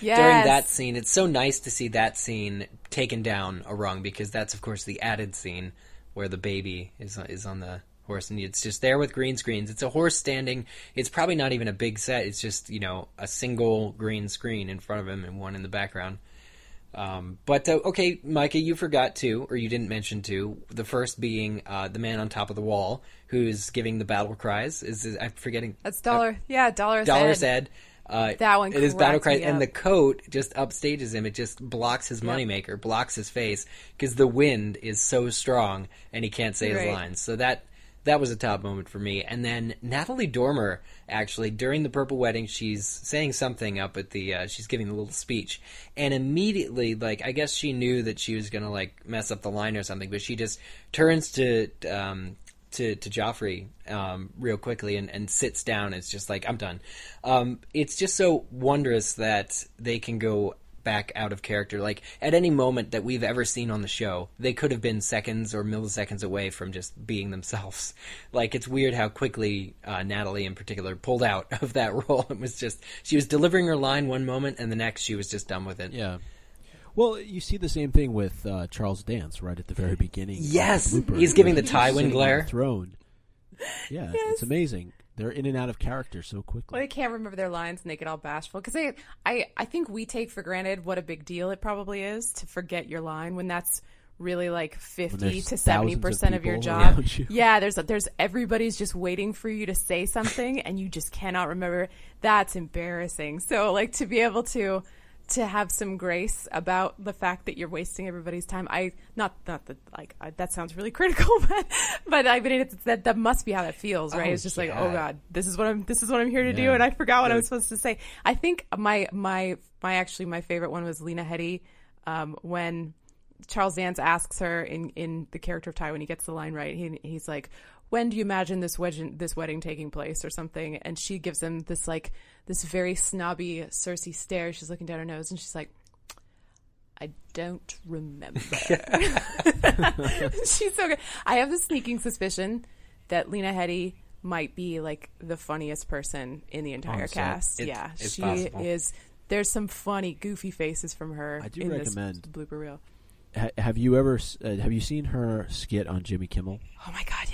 Yes. During that scene, it's so nice to see that scene taken down a rung because that's of course the added scene where the baby is is on the horse and it's just there with green screens. It's a horse standing. It's probably not even a big set. It's just you know a single green screen in front of him and one in the background. Um, but uh, okay, Micah, you forgot to, or you didn't mention to. The first being uh, the man on top of the wall who's giving the battle cries. Is, is I'm forgetting That's dollar. yeah, dollar. Dollar said. Uh, That one It is battle me and the coat just upstages him. It just blocks his moneymaker, blocks his face because the wind is so strong and he can't say his lines. So that that was a top moment for me. And then Natalie Dormer, actually during the Purple Wedding, she's saying something up at the. Uh, she's giving a little speech, and immediately, like I guess she knew that she was gonna like mess up the line or something, but she just turns to. Um, to, to Joffrey um, real quickly and, and sits down. It's just like I'm done. Um, it's just so wondrous that they can go back out of character. Like at any moment that we've ever seen on the show, they could have been seconds or milliseconds away from just being themselves. Like it's weird how quickly uh, Natalie, in particular, pulled out of that role. It was just she was delivering her line one moment, and the next she was just done with it. yeah. Well, you see the same thing with uh, Charles Dance right at the very beginning. Yes, he's giving the Tywin sitting on the glare. Throne. Yeah, it's amazing. They're in and out of character so quickly. Well, they can't remember their lines and they get all bashful because I, I, I think we take for granted what a big deal it probably is to forget your line when that's really like fifty to 70 percent of your job. you. Yeah, there's there's everybody's just waiting for you to say something and you just cannot remember. That's embarrassing. So like to be able to to have some grace about the fact that you're wasting everybody's time. I not not that like I, that sounds really critical, but but I mean it's that that must be how that feels, right? Oh, it's just like oh god, this is what I'm this is what I'm here to do, and I forgot what I was supposed to say. I think my my my actually my favorite one was Lena Headey um, when Charles Dance asks her in in the character of Tywin he gets the line right. He, he's like, "When do you imagine this wedding this wedding taking place or something?" And she gives him this like this very snobby Cersei stare. She's looking down her nose and she's like. I don't remember. She's so good. I have the sneaking suspicion that Lena Headey might be like the funniest person in the entire On set. cast. It's- yeah, it's she possible. is. There's some funny, goofy faces from her. I do in recommend- this blooper reel. Ha- have you ever uh, have you seen her skit on Jimmy Kimmel? Oh my god.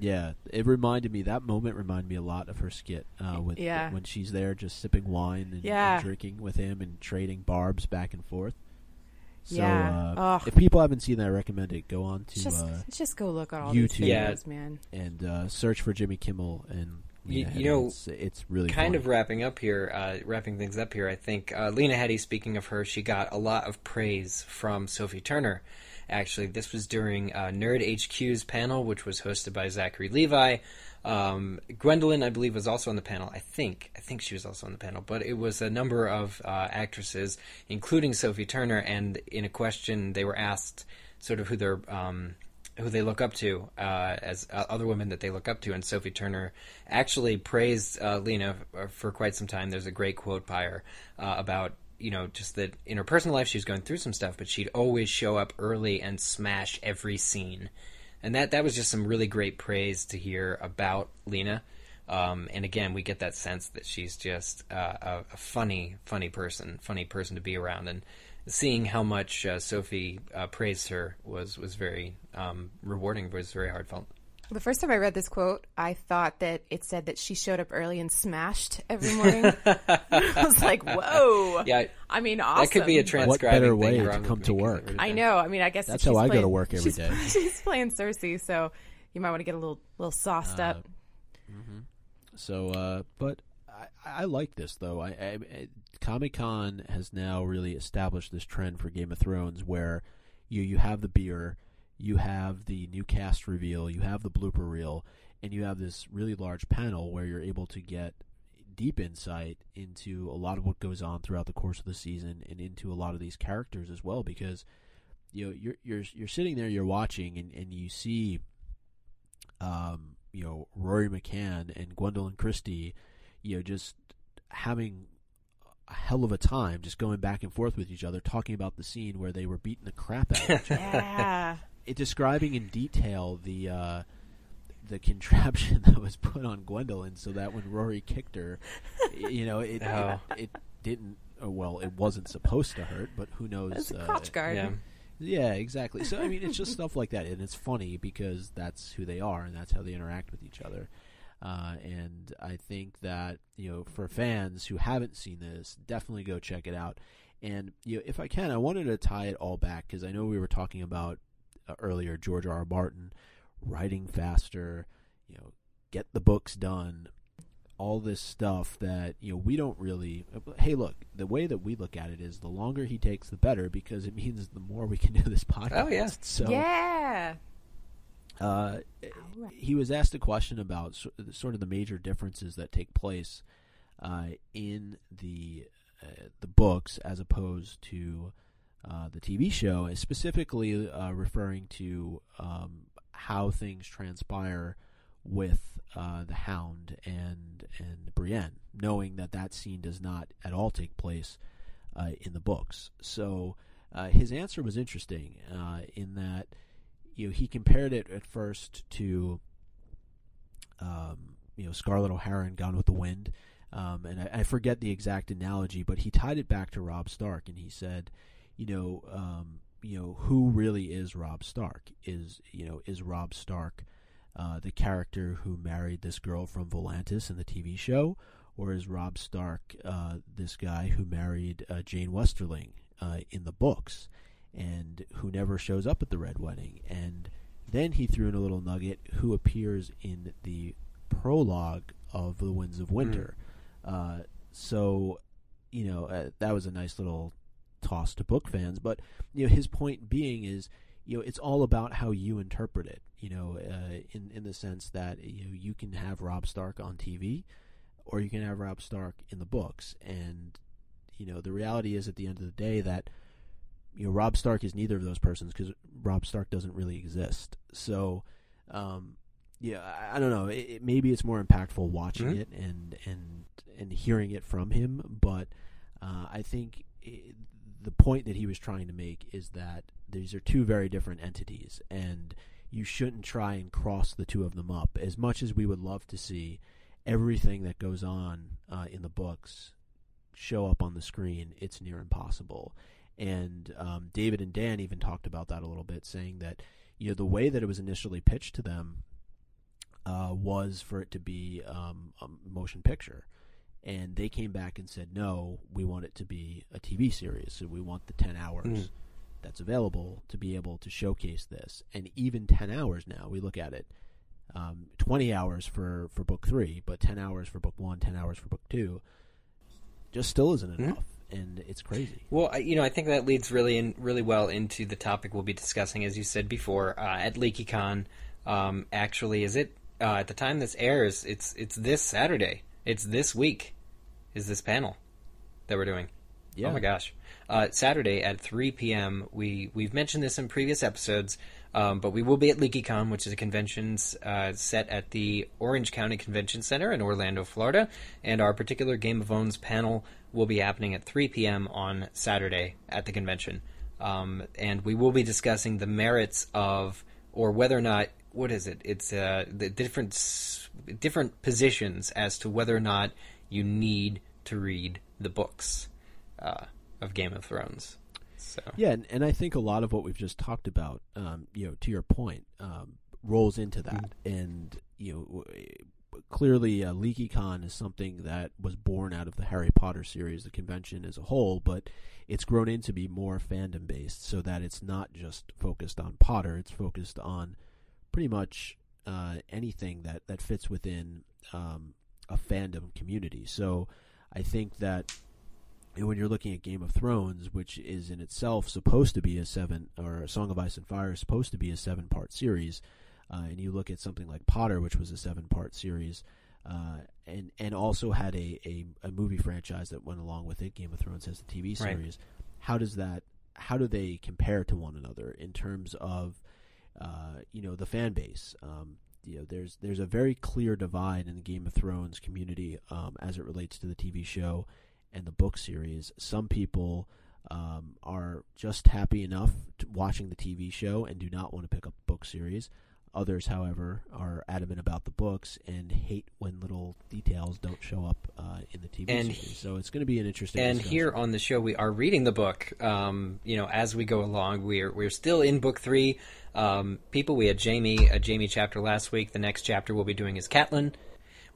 Yeah, it reminded me that moment reminded me a lot of her skit uh, with Yeah. when she's there just sipping wine and, and drinking with him and trading barbs back and forth. So Yeah. uh, if people haven't seen that, I recommend it. Go on to Just uh, just go look at all YouTube. these Yeah. videos, man. and uh, search for Jimmy Kimmel and You- Lena you Headey. know, it's, it's really kind fun. of wrapping up here, uh, wrapping things up here. I think uh, Lena Headey. Speaking of her, she got a lot of praise from Sophie Turner. Actually, this was during uh, Nerd HQ's panel, which was hosted by Zachary Levi. Um, Gwendoline, I believe, was also on the panel. I think, I think she was also on the panel, but it was a number of uh, actresses, including Sophie Turner. And in a question, they were asked sort of who their um, who they look up to uh, as uh, other women that they look up to, and Sophie Turner actually praised uh, Lena f- for quite some time. There's a great quote by her uh, about you know just that in her personal life she was going through some stuff, but she'd always show up early and smash every scene, and that that was just some really great praise to hear about Lena. Um, and again, we get that sense that she's just uh, a, a funny, funny person, funny person to be around, and seeing how much uh, Sophie uh, praised her was was very um, rewarding. Was very heartfelt. The first time I read this quote, I thought that it said that she showed up early and smashed every morning. I was like, "Whoa!" Yeah, I mean, awesome. that could be a but- transcribing better thing way to come to work? I know. I mean, I guess That's she's how I go to work every she's, day. She's playing Cersei, so you might want to get a little little sauced Uh, up. So, uh, but I, I like this though. I, I, I Comic Con has now really established this trend for Game of Thrones, where you you have the beer, you have the new cast reveal, you have the blooper reel, and you have this really large panel where you're able to get deep insight into a lot of what goes on throughout the course of the season and into a lot of these characters as well because you know you're you're you're sitting there you're watching and, and you see um you know Rory McCann and Gwendoline Christie you know just having a hell of a time just going back and forth with each other talking about the scene where they were beating the crap out of each other Yeah. It describing in detail the uh, the contraption that was put on Gwendoline so that when Rory kicked her, you know, it Oh. it, it didn't. uh, Well, it wasn't supposed to hurt, but who knows? It's a uh, guard. Yeah. yeah, exactly. So I mean, it's just stuff like that, and it's funny because that's who they are and that's how they interact with each other. Uh, and I think that you know, for fans who haven't seen this, definitely go check it out. And you know, if I can, I wanted to tie it all back because I know we were talking about uh, earlier George R. R. Martin writing faster, you know, get the books done, all this stuff that you know we don't really. Hey, look, the way that we look at it is the longer he takes, the better because it means the more we can do this podcast. Oh, yeah. So Yeah. uh, right. he was asked a question about sort of the major differences that take place uh, in the uh, the books as opposed to uh, the TV show, and specifically uh, referring to um, how things transpire with uh, the Hound and and Brienne, knowing that that scene does not at all take place uh, in the books. So uh, his answer was interesting in that you know he compared it at first to um, you know Scarlett O'Hara in Gone with the Wind, um, and I, I forget the exact analogy, but he tied it back to Rob Stark, and he said, you know, um, you know, who really is Rob Stark? Is you know, is Rob Stark uh, the character who married this girl from Volantis in the TV show, or is Rob Stark uh, this guy who married uh, Jane Westerling uh, in the books, and who never shows up at the Red Wedding? And then he threw in a little nugget who appears in the prologue of The Winds of Winter. Uh, so, you know, uh, that was a nice little toss to book fans. But you know, his point being is, you know, it's all about how you interpret it. You know, uh, in in the sense that you know you can have Rob Stark on TV, or you can have Rob Stark in the books, and you know the reality is at the end of the day that you know Rob Stark is neither of those persons because Rob Stark doesn't really exist. So, um, yeah, I, I don't know. It, it, maybe it's more impactful watching Mhm. it and and and hearing it from him, but uh, I think i the point that he was trying to make is that these are two very different entities, and you shouldn't try and cross the two of them up. As much as we would love to see everything that goes on uh, in the books show up on the screen, it's near impossible. And um, David and Dan even talked about that a little bit, saying that you know the way that it was initially pitched to them uh, was for it to be um, a motion picture, and they came back and said, "No, we want it to be a TV series. So we want the ten hours Mm. that's available to be able to showcase this. And even ten hours now, we look at it, um, twenty hours for for book three, but ten hours for book one, 10 hours for book two, just still isn't Mhm. enough, and it's crazy. Well, you know, I think that leads really in really well into the topic we'll be discussing, as you said before, uh, at LeakyCon. Um, actually, is it uh, at the time this airs? It's it's this Saturday. It's this week. Is this panel that we're doing? Yeah. Oh my gosh! Uh, Saturday at 3 p.m. We we've mentioned this in previous episodes, um, but we will be at LeakyCon, which is a convention uh, set at the Orange County Convention Center in Orlando, Florida, and our particular Game of Thrones panel will be happening at 3 p.m. on Saturday at the convention, um, and we will be discussing the merits of or whether or not what is it? It's uh, the different different positions as to whether or not you need to read the books uh, of Game of Thrones. So Yeah, and, and I think a lot of what we've just talked about, um, you know, to your point, um, rolls into that. And you know, clearly, uh, LeakyCon is something that was born out of the Harry Potter series, the convention as a whole, but it's grown into be more fandom based, so that it's not just focused on Potter; it's focused on pretty much uh, anything that that fits within um, a fandom community. So, I think that when you're looking at Game of Thrones, which is in itself supposed to be a seven, or Song of Ice and Fire is supposed to be a seven part series, uh, and you look at something like Potter, which was a seven part series, uh, and and also had a, a, a movie franchise that went along with it. Game of Thrones has a TV Right. series. How does that? How do they compare to one another in terms of, uh, you know, the fan base? Um, you know, there's there's a very clear divide in the Game of Thrones community um, as it relates to the TV show and the book series. Some people um, are just happy enough watching the TV show and do not want to pick up the book series. Others, however, are adamant about the books and hate when little details don't show up uh, in the TV And series. So it's going to be an interesting. And discussion. here on the show, we are reading the book. Um, you know, as we go along, we're we're still in book three. Um, people, we had Jaime a Jaime chapter last week. The next chapter we'll be doing is Catelyn.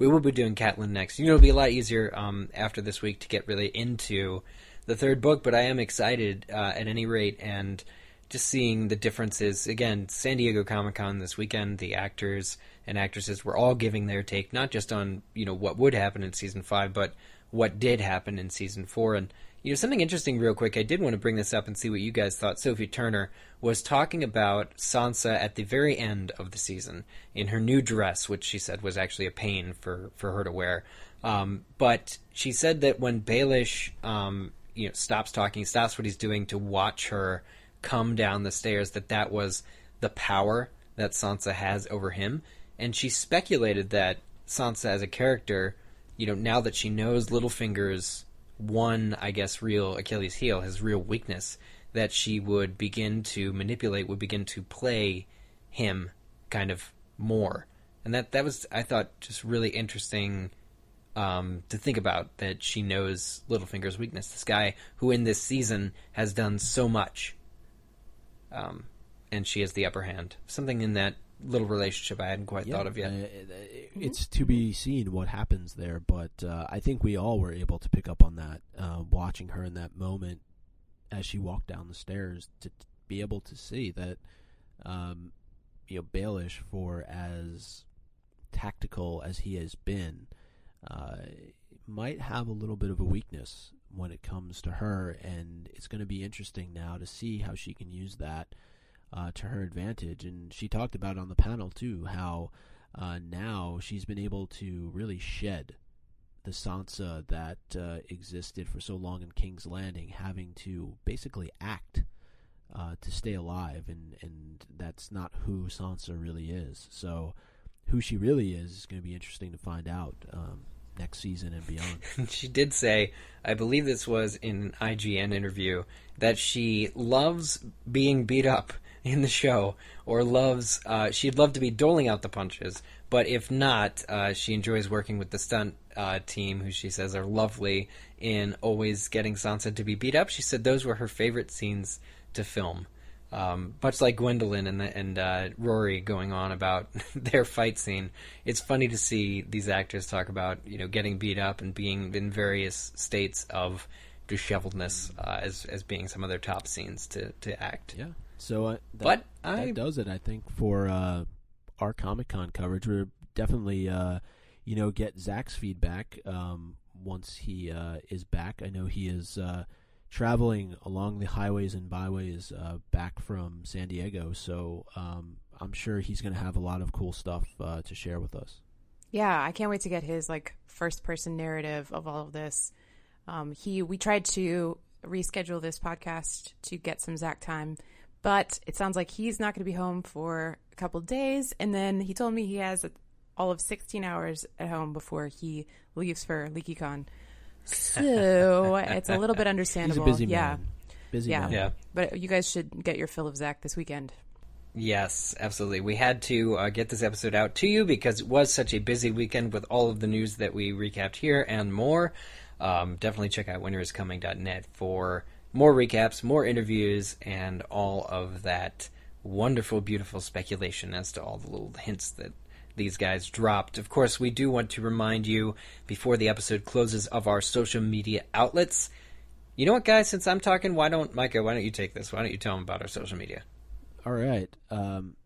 We will be doing Catelyn next. You know, it'll be a lot easier um, after this week to get really into the third book. But I am excited uh, at any rate, and just seeing the differences. Again, San Diego Comic Con this weekend, the actors and actresses were all giving their take, not just on you know what would happen in season five, but what did happen in season four. And you know something interesting, real quick. I did want to bring this up and see what you guys thought. Sophie Turner was talking about Sansa at the very end of the season in her new dress, which she said was actually a pain for for her to wear. Um, but she said that when Baelish, um, you know, stops talking, stops what he's doing to watch her come down the stairs, that that was the power that Sansa has over him. And she speculated that Sansa as a character, you know, now that she knows Littlefinger's one, I guess, real Achilles heel, his real weakness, that she would begin to manipulate, would begin to play him kind of more. And that, that was, I thought, just really interesting um, to think about that she knows Littlefinger's weakness. This guy who in this season has done so much, um, and she has the upper hand. Something in that little relationship I hadn't quite Yeah, thought of yet. it's to be seen what happens there, but uh, I think we all were able to pick up on that, uh, watching her in that moment as she walked down the stairs to t- be able to see that, um, you know, Baelish, for as tactical as he has been, uh, might have a little bit of a weakness when it comes to her, and it's going to be interesting now to see how she can use that uh, to her advantage. And she talked about on the panel too how uh, now she's been able to really shed the Sansa that uh, existed for so long in King's Landing, having to basically act uh, to stay alive, and and that's not who Sansa really is. So, who she really is is going to be interesting to find out um, next season and beyond. she did say, I believe this was in an IGN interview, that she loves being beat up in the show, or loves, uh, she'd love to be doling out the punches, but if not, uh, she enjoys working with the stunt uh, team, who she says are lovely in always getting Sansa to be beat up. She said those were her favorite scenes to film. Um, much like Gwendoline and the, and uh, Rory going on about their fight scene, it's funny to see these actors talk about you know getting beat up and being in various states of disheveledness uh, as as being some of their top scenes to to act. Yeah. So, uh, that, But I- that does it, I think, for uh, our Comic Con coverage. We're definitely, uh, you know, get Zach's feedback um, once he uh, is back. I know he is uh, traveling along the highways and byways uh, back from San Diego, so um, I'm sure he's going to have a lot of cool stuff uh, to share with us. Yeah, I can't wait to get his like first person narrative of all of this. Um, he we tried to reschedule this podcast to get some Zach time, but it sounds like he's not going to be home for a couple days. And then he told me he has all of 16 hours at home before he leaves for LeakyCon. So it's a little bit He's understandable. a busy yeah, man. Busy Yeah. man. Yeah. but you guys should get your fill of Zach this weekend. Yes, absolutely. We had to uh, get this episode out to you because it was such a busy weekend with all of the news that we recapped here and more. Um, definitely check out winteriscoming.net for more recaps, more interviews, and all of that wonderful, beautiful speculation as to all the little hints that these guys dropped. Of course, we do want to remind you before the episode closes of our social media outlets. You know what, guys? Since I'm talking, why don't Micah? Why don't you take this? Why don't you tell them about our social media? All right. Um,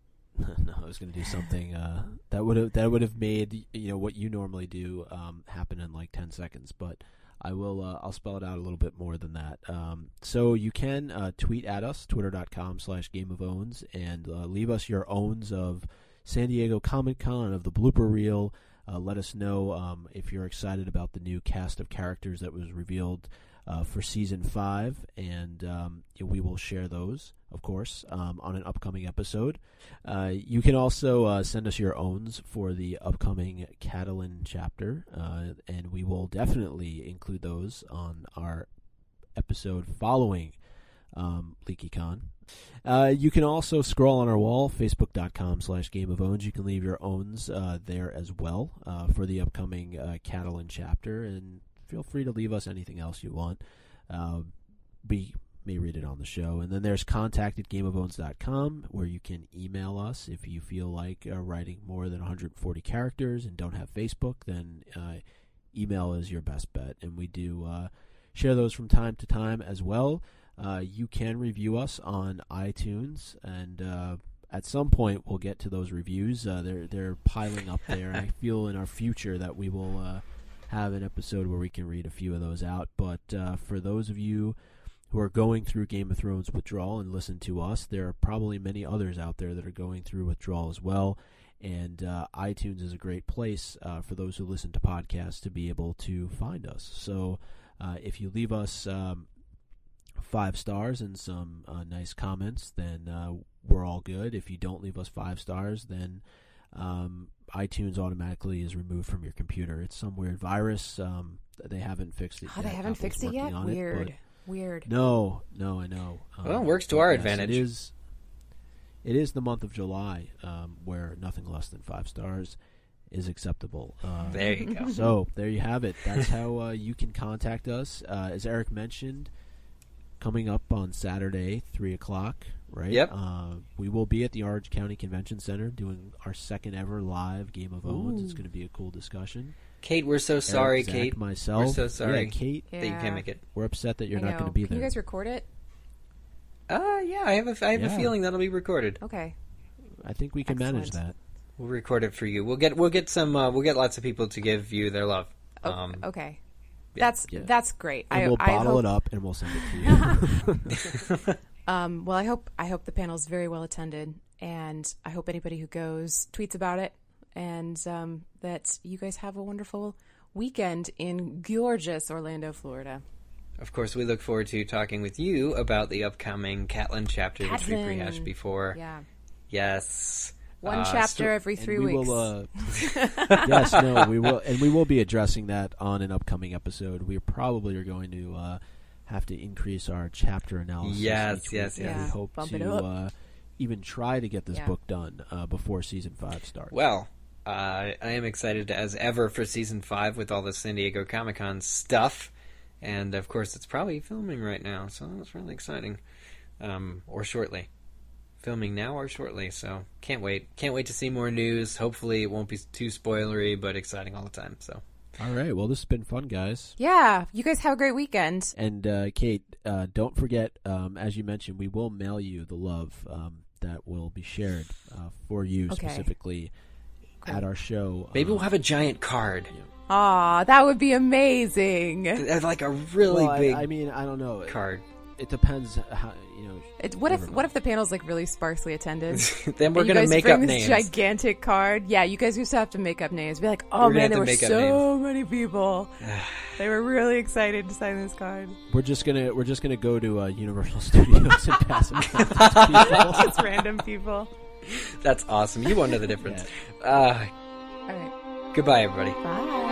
no, I was going to do something uh, that would have that would have made you know what you normally do um, happen in like ten seconds, but I will. Uh, I'll spell it out a little bit more than that. Um, so you can uh, tweet at us, twitter.com slash Game of Owns, and uh, leave us your owns of San Diego Comic Con of the blooper reel. Uh, let us know um, if you're excited about the new cast of characters that was revealed uh, for season five, and um, we will share those, of course, um, on an upcoming episode. Uh, you can also uh, send us your owns for the upcoming Catelyn chapter, uh, and we will definitely include those on our episode following um, LeakyCon. Uh, you can also scroll on our wall, facebook.com slash Game of Owns. You can leave your owns uh, there as well uh, for the upcoming uh, Catelyn chapter, and feel free to leave us anything else you want. Uh, we may read it on the show. And then there's contact at gameofowns.com where you can email us if you feel like uh, writing more than 140 characters and don't have Facebook, then uh, email is your best bet. And we do uh, share those from time to time as well. Uh, you can review us on iTunes, and uh, at some point we'll get to those reviews. Uh, they're they're piling up there. I feel in our future that we will uh, have an episode where we can read a few of those out. But uh, for those of you who are going through Game of Thrones withdrawal and listen to us, there are probably many others out there that are going through withdrawal as well. And uh, iTunes is a great place for those who listen to podcasts to be able to find us. So if you leave us um, five stars and some uh, nice comments, then uh, we're all good. If you don't leave us five stars, then um, iTunes automatically is removed from your computer. It's some weird virus. Um, they haven't fixed it. Oh, yet. they haven't Apple's fixed it yet. Weird. It, Weird. no, no, I know. Well, it Um, works to our yes, advantage. It is. It is the month of July, um, where nothing less than five stars is acceptable. Uh, There you go. so there you have it. That's how uh, you can contact us. Uh, as Eric mentioned, coming up on Saturday, three o'clock. Right. Yep. Uh, we will be at the Orange County Convention Center doing our second ever live Game of Owns. It's going to be a cool discussion. Kate, we're so sorry, Eric, Zach, Kate, myself. We're so sorry. Yeah, Kate. that you can't make it. We're upset that you're I not going to be Can there. you guys record it? Uh, yeah, I have a, I have a feeling that'll be recorded. Okay. I think we can manage that. We'll record it for you. We'll get we'll get some uh, we'll get lots of people to give you their love. Oh, Um, okay. Yeah. That's Yeah. that's great. And I, we'll I bottle hope, it up and we'll send it to you. Um, well, I hope I hope the panel's very well attended, and I hope anybody who goes tweets about it, and um, that you guys have a wonderful weekend in gorgeous Orlando, Florida. Of course, we look forward to talking with you about the upcoming Catelyn chapter, which we Catelyn. rehashed before. Yeah, Yes. One Uh, chapter sto- every And three we weeks. Will, uh, yes, no, we will, and we will be addressing that on an upcoming episode. We probably are going to uh, have to increase our chapter analysis. Yes, each yes, week, and yes. We hope Bump it to up. uh, even try to get this Yeah. book done uh, before season five starts. Well, uh, I am excited as ever for season five with all the San Diego Comic Con stuff, and of course, it's probably filming right now, so that's really exciting. Um, or shortly, filming now or shortly. So can't wait. Can't wait to see more news. Hopefully, it won't be too spoilery, but exciting all the time. So all right. Well, this has been fun, guys. yeah, you guys have a great weekend. And uh, Kate, uh, don't forget, um, as you mentioned, we will mail you the love um, that will be shared uh, for you Okay. specifically at our show. maybe um, we'll have a giant card, Aw, that would be amazing. Like a really well, I- big I, mean, I don't know. card. It depends how you know. It, what if what if the panel's like really sparsely attended? then we're gonna make up this names. gigantic card. Yeah, you guys used to have to make up names. Be like, oh We're man, there were so many people. they were really excited to sign this card. We're just gonna we're just gonna go to uh, Universal Studios and pass them out to people. Just random people. That's awesome. You won't know the difference. Uh, All right. goodbye, everybody. Bye.